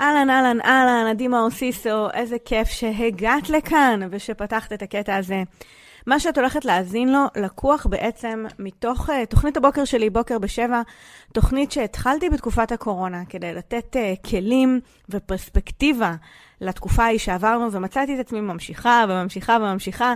אהלן, אהלן, אהלן, עדי מאור סיסו, איזה כיף שהגעת לכאן ושפתחת את הקטע הזה. מה שאת הולכת להאזין לו לקוח בעצם מתוך uh, תוכנית הבוקר שלי, בוקר בשבע, תוכנית שהתחלתי בתקופת הקורונה כדי לתת uh, כלים ופרספקטיבה לתקופה ההיא שעברנו, ומצאתי את עצמי ממשיכה וממשיכה וממשיכה.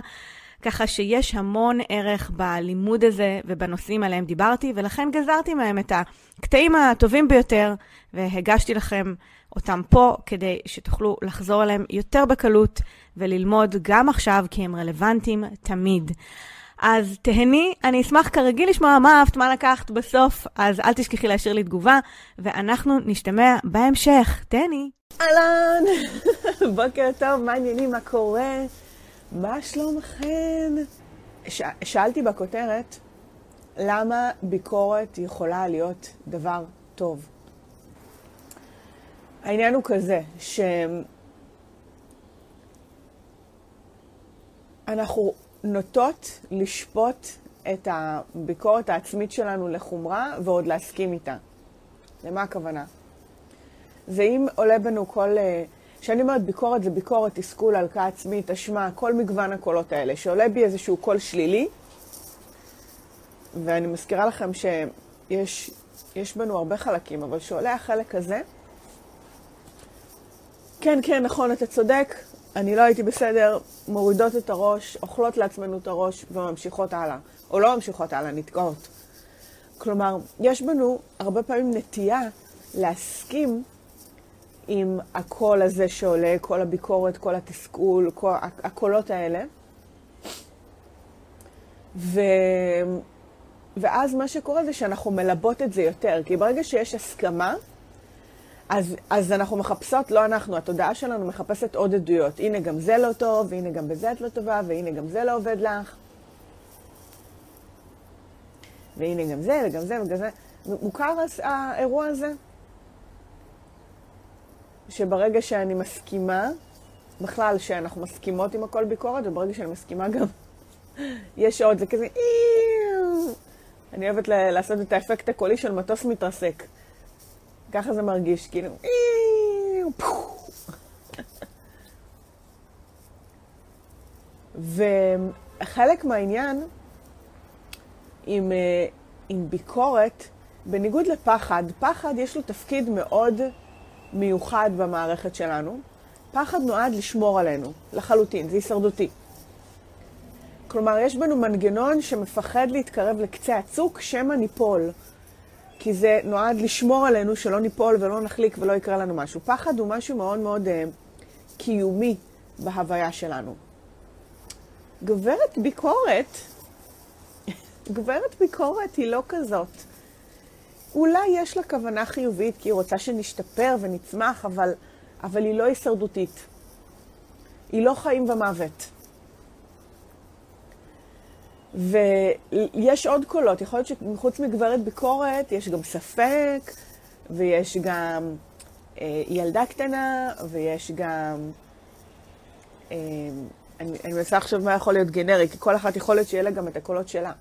ככה שיש המון ערך בלימוד הזה ובנושאים עליהם דיברתי, ולכן גזרתי מהם את הקטעים הטובים ביותר, והגשתי לכם אותם פה כדי שתוכלו לחזור אליהם יותר בקלות וללמוד גם עכשיו, כי הם רלוונטיים תמיד. אז תהני, אני אשמח כרגיל לשמוע מה אהבת, מה לקחת בסוף, אז אל תשכחי להשאיר לי תגובה, ואנחנו נשתמע בהמשך. תהני. אהלן, בוקר טוב, מה העניינים, מה קורה? מה שלומכם? ש... שאלתי בכותרת, למה ביקורת יכולה להיות דבר טוב? העניין הוא כזה, שאנחנו נוטות לשפוט את הביקורת העצמית שלנו לחומרה ועוד להסכים איתה. למה הכוונה? זה אם עולה בנו כל... כשאני אומרת ביקורת, זה ביקורת, תסכול, הלקאה עצמית, אשמה, כל מגוון הקולות האלה, שעולה בי איזשהו קול שלילי, ואני מזכירה לכם שיש יש בנו הרבה חלקים, אבל שעולה החלק הזה, כן, כן, נכון, אתה צודק, אני לא הייתי בסדר, מורידות את הראש, אוכלות לעצמנו את הראש וממשיכות הלאה. או לא ממשיכות הלאה, נתקעות. כלומר, יש בנו הרבה פעמים נטייה להסכים עם הקול הזה שעולה, כל הביקורת, כל התסכול, כל הקולות האלה. ו... ואז מה שקורה זה שאנחנו מלבות את זה יותר, כי ברגע שיש הסכמה, אז, אז אנחנו מחפשות, לא אנחנו, התודעה שלנו מחפשת עוד עדויות. הנה גם זה לא טוב, והנה גם בזה את לא טובה, והנה גם זה לא עובד לך. והנה גם זה, וגם זה, וגם זה. מוכר האירוע הזה? שברגע שאני מסכימה, בכלל שאנחנו מסכימות עם הכל ביקורת, וברגע שאני מסכימה גם, יש עוד, זה כזה. אני אוהבת לעשות את האפקט הקולי של מטוס מתרסק. ככה זה מרגיש, כאילו, וחלק מהעניין עם, אה, עם ביקורת, בניגוד לפחד, פחד יש לו תפקיד מאוד מיוחד במערכת שלנו. פחד נועד לשמור עלינו, לחלוטין, זה הישרדותי. כלומר, יש בנו מנגנון שמפחד להתקרב לקצה הצוק, שמא ניפול. כי זה נועד לשמור עלינו, שלא ניפול ולא נחליק ולא יקרה לנו משהו. פחד הוא משהו מאוד מאוד uh, קיומי בהוויה שלנו. גברת ביקורת, גברת ביקורת היא לא כזאת. אולי יש לה כוונה חיובית, כי היא רוצה שנשתפר ונצמח, אבל, אבל היא לא הישרדותית. היא לא חיים ומוות. ויש עוד קולות, יכול להיות שחוץ מגברת ביקורת, יש גם ספק, ויש גם אה, ילדה קטנה, ויש גם... אה, אני, אני מנסה עכשיו מה יכול להיות גנרי, כי כל אחת יכול להיות שיהיה לה גם את הקולות שלה.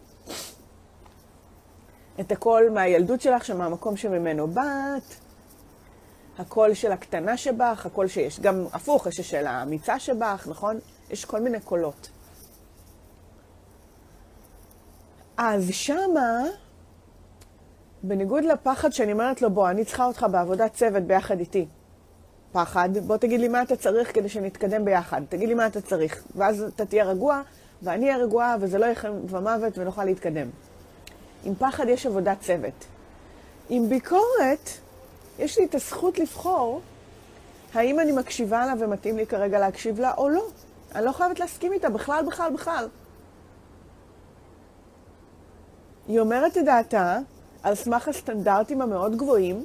את הקול מהילדות שלך, שמהמקום שממנו באת, הקול של הקטנה שבך, הקול שיש, גם הפוך, יש של האמיצה שבך, נכון? יש כל מיני קולות. אז שמה, בניגוד לפחד שאני אומרת לו, בוא, אני צריכה אותך בעבודת צוות ביחד איתי. פחד, בוא תגיד לי מה אתה צריך כדי שנתקדם ביחד. תגיד לי מה אתה צריך. ואז אתה תהיה רגוע, ואני אהיה רגועה, וזה לא יהיה חיים ומוות, ונוכל להתקדם. עם פחד יש עבודת צוות. עם ביקורת, יש לי את הזכות לבחור האם אני מקשיבה לה ומתאים לי כרגע להקשיב לה או לא. אני לא חייבת להסכים איתה בכלל, בכלל, בכלל. היא אומרת את דעתה על סמך הסטנדרטים המאוד גבוהים.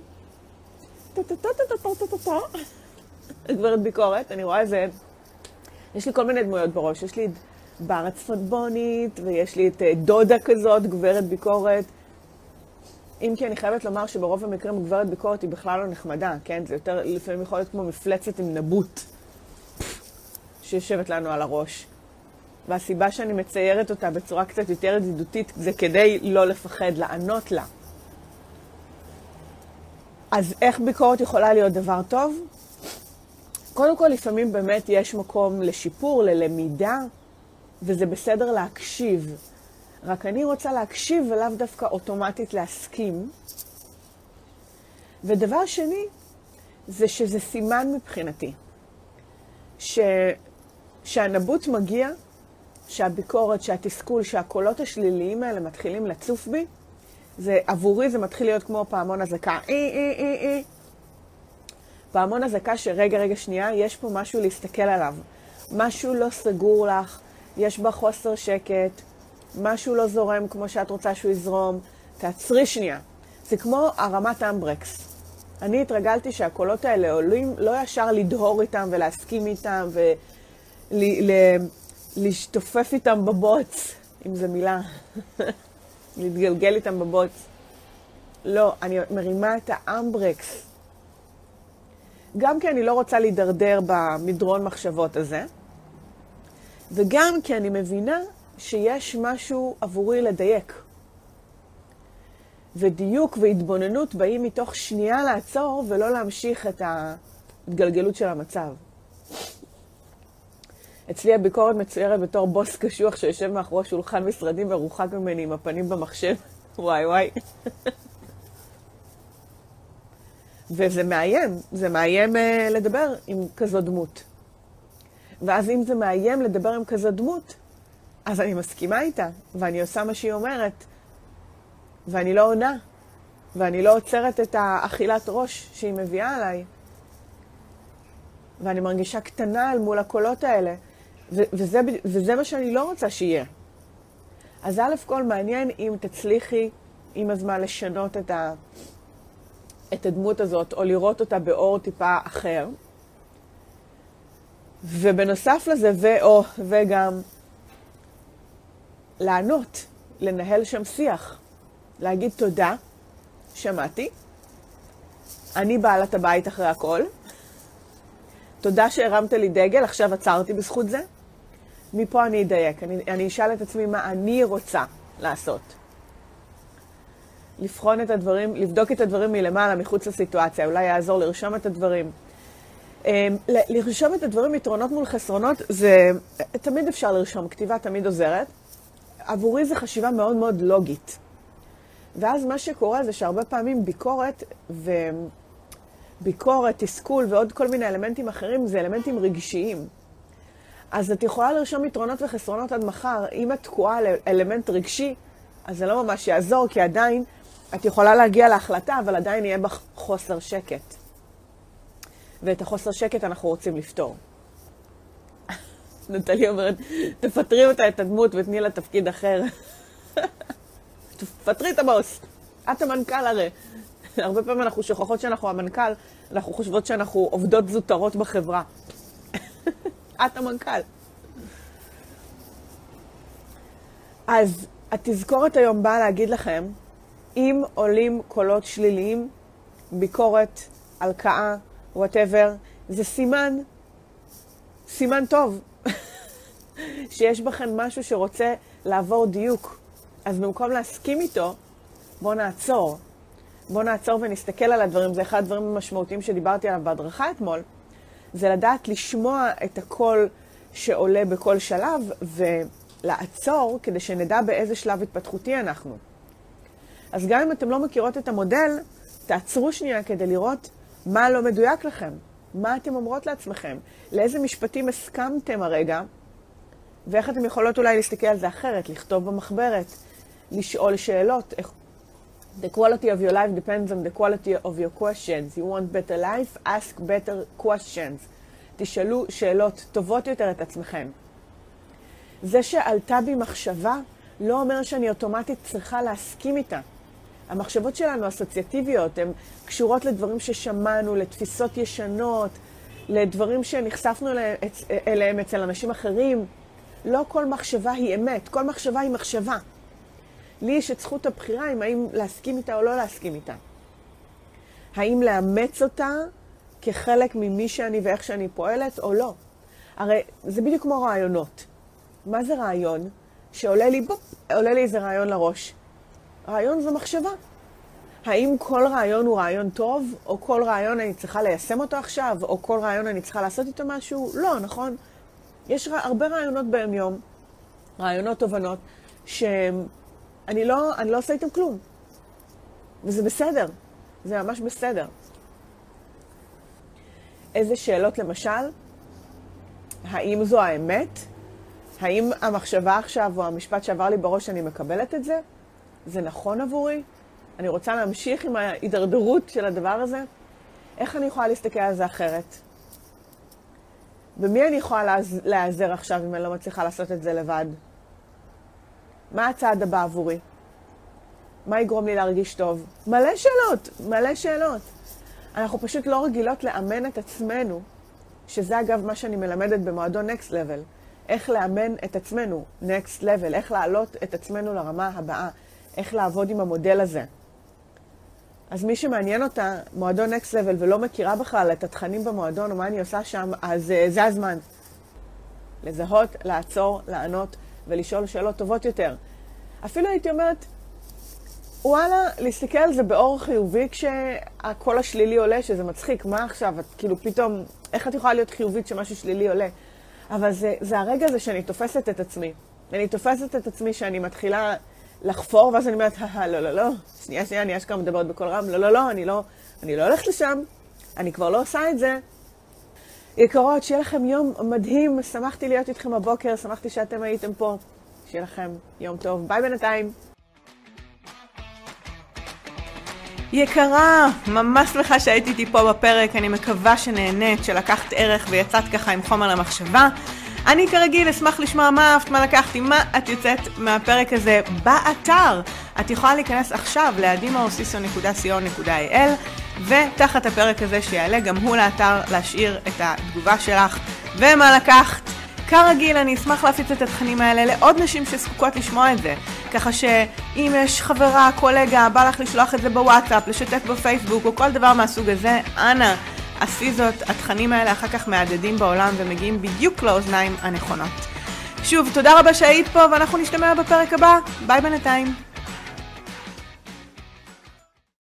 גברת ביקורת, אני רואה איזה... יש לי כל מיני דמויות בראש. יש לי בר הצפונבונית, ויש לי את דודה כזאת, גברת ביקורת. אם כי אני חייבת לומר שברוב המקרים גברת ביקורת היא בכלל לא נחמדה, כן? זה יותר, לפעמים יכול להיות כמו מפלצת עם נבוט שיושבת לנו על הראש. והסיבה שאני מציירת אותה בצורה קצת יותר ידידותית זה כדי לא לפחד לענות לה. אז איך ביקורת יכולה להיות דבר טוב? קודם כל, לפעמים באמת יש מקום לשיפור, ללמידה, וזה בסדר להקשיב. רק אני רוצה להקשיב ולאו דווקא אוטומטית להסכים. ודבר שני, זה שזה סימן מבחינתי. ש... שהנבוט מגיע, שהביקורת, שהתסכול, שהקולות השליליים האלה מתחילים לצוף בי, זה, עבורי זה מתחיל להיות כמו פעמון אזעקה. אי, אי, אי, אי. פעמון אזעקה שרגע, רגע, שנייה, יש פה משהו להסתכל עליו. משהו לא סגור לך, יש בה חוסר שקט, משהו לא זורם כמו שאת רוצה שהוא יזרום, תעצרי שנייה. זה כמו הרמת אמברקס. אני התרגלתי שהקולות האלה עולים לא ישר לדהור איתם ולהסכים איתם ולהשתופף איתם בבוץ, אם זו מילה, להתגלגל איתם בבוץ. לא, אני מרימה את האמברקס. גם כי אני לא רוצה להידרדר במדרון מחשבות הזה, וגם כי אני מבינה שיש משהו עבורי לדייק. ודיוק והתבוננות באים מתוך שנייה לעצור ולא להמשיך את ההתגלגלות של המצב. אצלי הביקורת מצוירת בתור בוס קשוח שיושב מאחורי שולחן משרדים מרוחק ממני עם הפנים במחשב. וואי וואי. וזה מאיים, זה מאיים uh, לדבר עם כזו דמות. ואז אם זה מאיים לדבר עם כזו דמות, אז אני מסכימה איתה, ואני עושה מה שהיא אומרת, ואני לא עונה, ואני לא עוצרת את האכילת ראש שהיא מביאה עליי. ואני מרגישה קטנה אל מול הקולות האלה, ו- וזה, וזה מה שאני לא רוצה שיהיה. אז א' כל מעניין אם תצליחי עם הזמן לשנות את, ה- את הדמות הזאת, או לראות אותה באור טיפה אחר. ובנוסף לזה, ו/או, וגם לענות, לנהל שם שיח. להגיד תודה, שמעתי, אני בעלת הבית אחרי הכל, תודה שהרמת לי דגל, עכשיו עצרתי בזכות זה. מפה אני אדייק, אני, אני אשאל את עצמי מה אני רוצה לעשות. לבחון את הדברים, לבדוק את הדברים מלמעלה, מחוץ לסיטואציה, אולי יעזור לרשום את הדברים. אמ, לרשום את הדברים יתרונות מול חסרונות, זה תמיד אפשר לרשום, כתיבה תמיד עוזרת. עבורי זו חשיבה מאוד מאוד לוגית. ואז מה שקורה זה שהרבה פעמים ביקורת וביקורת, תסכול ועוד כל מיני אלמנטים אחרים זה אלמנטים רגשיים. אז את יכולה לרשום יתרונות וחסרונות עד מחר. אם את תקועה על אלמנט רגשי, אז זה לא ממש יעזור, כי עדיין את יכולה להגיע להחלטה, אבל עדיין יהיה בך חוסר שקט. ואת החוסר שקט אנחנו רוצים לפתור. נטלי אומרת, תפטרי אותה את הדמות ותני לה תפקיד אחר. תפטרי את הבוס. את המנכ"ל הרי. הרבה פעמים אנחנו שוכחות שאנחנו המנכ"ל, אנחנו חושבות שאנחנו עובדות זוטרות בחברה. את המנכ"ל. אז התזכורת היום באה להגיד לכם, אם עולים קולות שליליים, ביקורת, הלקאה, וואטאבר, זה סימן, סימן טוב, שיש בכם משהו שרוצה לעבור דיוק. אז במקום להסכים איתו, בואו נעצור. בואו נעצור ונסתכל על הדברים. זה אחד הדברים המשמעותיים שדיברתי עליו בהדרכה אתמול. זה לדעת לשמוע את הקול שעולה בכל שלב ולעצור כדי שנדע באיזה שלב התפתחותי אנחנו. אז גם אם אתם לא מכירות את המודל, תעצרו שנייה כדי לראות מה לא מדויק לכם, מה אתם אומרות לעצמכם, לאיזה משפטים הסכמתם הרגע, ואיך אתם יכולות אולי להסתכל על זה אחרת, לכתוב במחברת, לשאול שאלות. The quality of your life depends on the quality of your questions. You want better life? Ask better questions. תשאלו שאלות טובות יותר את עצמכם. זה שעלתה בי מחשבה לא אומר שאני אוטומטית צריכה להסכים איתה. המחשבות שלנו אסוציאטיביות, הן קשורות לדברים ששמענו, לתפיסות ישנות, לדברים שנחשפנו אליהם אצל אנשים אחרים. לא כל מחשבה היא אמת, כל מחשבה היא מחשבה. לי יש את זכות הבחירה אם האם להסכים איתה או לא להסכים איתה. האם לאמץ אותה כחלק ממי שאני ואיך שאני פועלת או לא. הרי זה בדיוק כמו רעיונות. מה זה רעיון? שעולה לי, בופ, עולה לי איזה רעיון לראש. רעיון זו מחשבה. האם כל רעיון הוא רעיון טוב, או כל רעיון אני צריכה ליישם אותו עכשיו, או כל רעיון אני צריכה לעשות איתו משהו? לא, נכון? יש הרבה רעיונות ביום-יום, רעיונות, תובנות, שאני לא, לא עושה איתם כלום. וזה בסדר, זה ממש בסדר. איזה שאלות למשל? האם זו האמת? האם המחשבה עכשיו או המשפט שעבר לי בראש, אני מקבלת את זה? זה נכון עבורי? אני רוצה להמשיך עם ההידרדרות של הדבר הזה? איך אני יכולה להסתכל על זה אחרת? במי אני יכולה להיעזר עכשיו אם אני לא מצליחה לעשות את זה לבד? מה הצעד הבא עבורי? מה יגרום לי להרגיש טוב? מלא שאלות, מלא שאלות. אנחנו פשוט לא רגילות לאמן את עצמנו, שזה אגב מה שאני מלמדת במועדון Next Level. איך לאמן את עצמנו, Next Level, איך להעלות את עצמנו לרמה הבאה, איך לעבוד עם המודל הזה. אז מי שמעניין אותה, מועדון Next Level, ולא מכירה בכלל את התכנים במועדון או מה אני עושה שם, אז uh, זה הזמן. לזהות, לעצור, לענות ולשאול שאלות טובות יותר. אפילו הייתי אומרת, וואלה, להסתכל על זה באור חיובי כשהקול השלילי עולה, שזה מצחיק. מה עכשיו? את כאילו פתאום, איך את יכולה להיות חיובית כשמשהו שלילי עולה? אבל זה, זה הרגע הזה שאני תופסת את עצמי. אני תופסת את עצמי שאני מתחילה לחפור, ואז אני אומרת, לא, לא, לא, שנייה, שנייה, אני אשכרה מדברת בקול רם, לא, לא, לא, אני לא, אני לא הולכת לשם, אני כבר לא עושה את זה. יקרות, שיהיה לכם יום מדהים, שמחתי להיות איתכם הבוקר, שמחתי שאתם הייתם פה. שיהיה לכם יום טוב, ביי בינתיים. יקרה, ממש שמחה שהייתי איתי פה בפרק, אני מקווה שנהנית, שלקחת ערך ויצאת ככה עם חומר למחשבה. אני כרגיל אשמח לשמוע מה אהבת, מה לקחתי, מה את יוצאת מהפרק הזה באתר. את יכולה להיכנס עכשיו ל-adimaosiso.co.il ותחת הפרק הזה שיעלה גם הוא לאתר להשאיר את התגובה שלך ומה לקחת. כרגיל, אני אשמח להפיץ את התכנים האלה לעוד נשים שזקוקות לשמוע את זה. ככה שאם יש חברה, קולגה, בא לך לשלוח את זה בוואטסאפ, לשתף בפייסבוק או כל דבר מהסוג הזה, אנא, עשי זאת. התכנים האלה אחר כך מהדהדים בעולם ומגיעים בדיוק לאוזניים הנכונות. שוב, תודה רבה שהיית פה ואנחנו נשתמע בפרק הבא. ביי בינתיים.